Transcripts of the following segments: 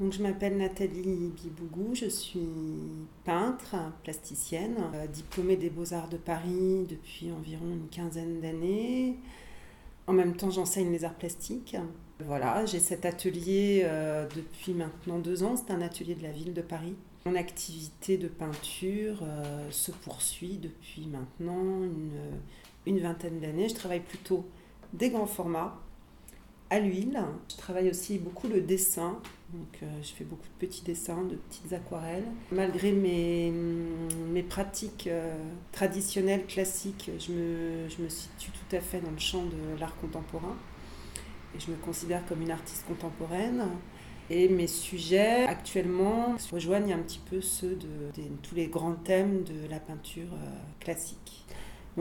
Donc, je m'appelle Nathalie Bibougou, je suis peintre, plasticienne, euh, diplômée des Beaux-Arts de Paris depuis environ une quinzaine d'années. En même temps, j'enseigne les arts plastiques. Voilà, j'ai cet atelier euh, depuis maintenant deux ans, c'est un atelier de la ville de Paris. Mon activité de peinture euh, se poursuit depuis maintenant une, une vingtaine d'années. Je travaille plutôt des grands formats, à l'huile. Je travaille aussi beaucoup le dessin. Euh, je fais beaucoup de petits dessins, de petites aquarelles. Malgré mes, mes pratiques euh, traditionnelles, classiques, je me, je me situe tout à fait dans le champ de l'art contemporain. Et je me considère comme une artiste contemporaine. Et mes sujets actuellement rejoignent un petit peu ceux de, tous les grands thèmes de la peinture euh, classique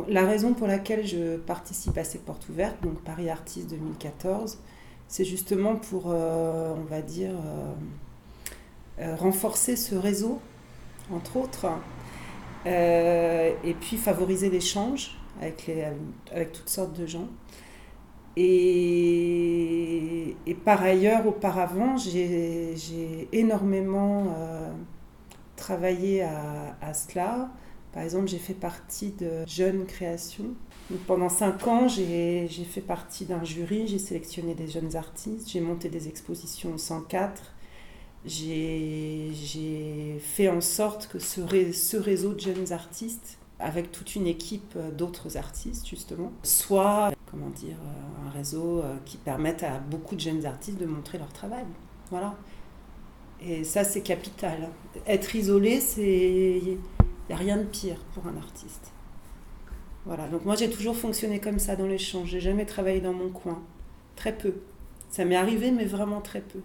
la raison pour laquelle je participe à ces portes ouvertes, donc Paris Artiste 2014, c'est justement pour, euh, on va dire, euh, euh, renforcer ce réseau, entre autres, et puis favoriser l'échange avec, avec toutes sortes de gens. Et, par ailleurs, auparavant, j'ai énormément travaillé à, à cela par exemple, j'ai fait partie de Jeunes Créations. pendant cinq ans, j'ai fait partie d'un jury, j'ai sélectionné des jeunes artistes, j'ai monté des expositions au 104. J'ai fait en sorte que ce, ce réseau de jeunes artistes, avec toute une équipe d'autres artistes justement, soit comment dire, un réseau euh, qui permette à beaucoup de jeunes artistes de montrer leur travail. Voilà. Et ça, c'est capital. Être isolé, c'est a rien de pire pour un artiste. Voilà, donc moi j'ai toujours fonctionné comme ça dans l'échange. J'ai jamais travaillé dans mon coin. Très peu. Ça m'est arrivé, mais vraiment très peu.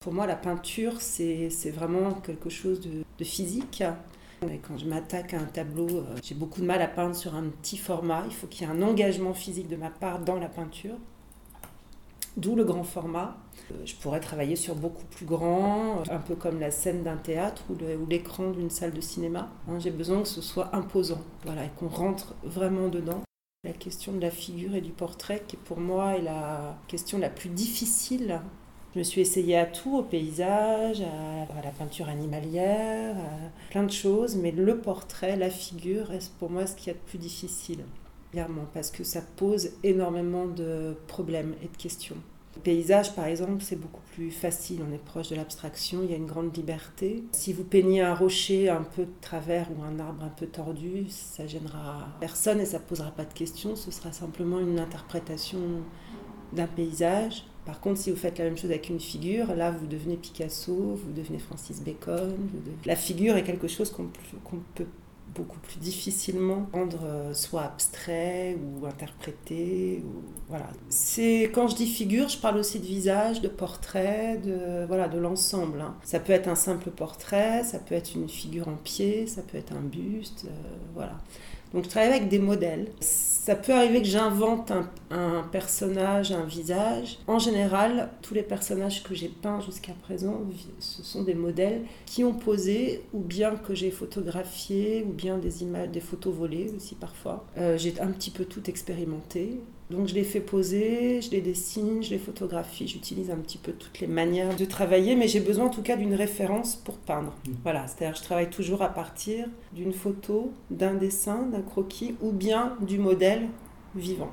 Pour moi, la peinture, c'est vraiment quelque chose de, physique. Quand je m'attaque à un tableau, euh, j'ai beaucoup de mal à peindre sur un petit format. Il faut qu'il y ait un engagement physique de ma part dans la peinture. D'où le grand format. Euh, je pourrais travailler sur beaucoup plus grand, euh, un peu comme la scène d'un théâtre ou l'écran d'une salle de cinéma. Hein, j'ai besoin que ce soit imposant, voilà, et qu'on rentre vraiment dedans. La question de la figure et du portrait, qui pour moi est la question la plus difficile. Je me suis essayée à tout, au paysage, à, la peinture animalière, à plein de choses, mais le portrait, la figure, reste pour moi ce qu'il y a de plus difficile? Parce que ça pose énormément de problèmes et de questions. Le paysage, par exemple, c'est beaucoup plus facile, on est proche de l'abstraction, il y a une grande liberté. Si vous peignez un rocher un peu de travers ou un arbre un peu tordu, ça gênera personne et ça posera pas de questions, ce sera simplement une interprétation d'un paysage. Par contre, si vous faites la même chose avec une figure, là, vous devenez Picasso, vous devenez Francis Bacon. La figure est quelque chose qu'on peut beaucoup plus difficilement rendre euh, soit abstrait ou interprété. Voilà. C'est, quand je dis figure, je parle aussi de visage, de portrait, de, voilà, de l'ensemble. Hein. Ça peut être un simple portrait, ça peut être une figure en pied, ça peut être un buste. Euh, voilà. Donc je travaille avec des modèles. Ça peut arriver que j'invente un, personnage, un visage. En général, tous les personnages que j'ai peints jusqu'à présent, ce sont des modèles qui ont posé, ou bien que j'ai photographié, ou bien des images, des photos volées aussi parfois. Euh, j'ai un petit peu tout expérimenté. Donc je les fais poser, je les dessine, je les photographie, j'utilise un petit peu toutes les manières de travailler, mais j'ai besoin en tout cas d'une référence pour peindre. Mmh. Voilà, c'est-à-dire je travaille toujours à partir d'une photo, d'un dessin, d'un croquis ou bien du modèle vivant.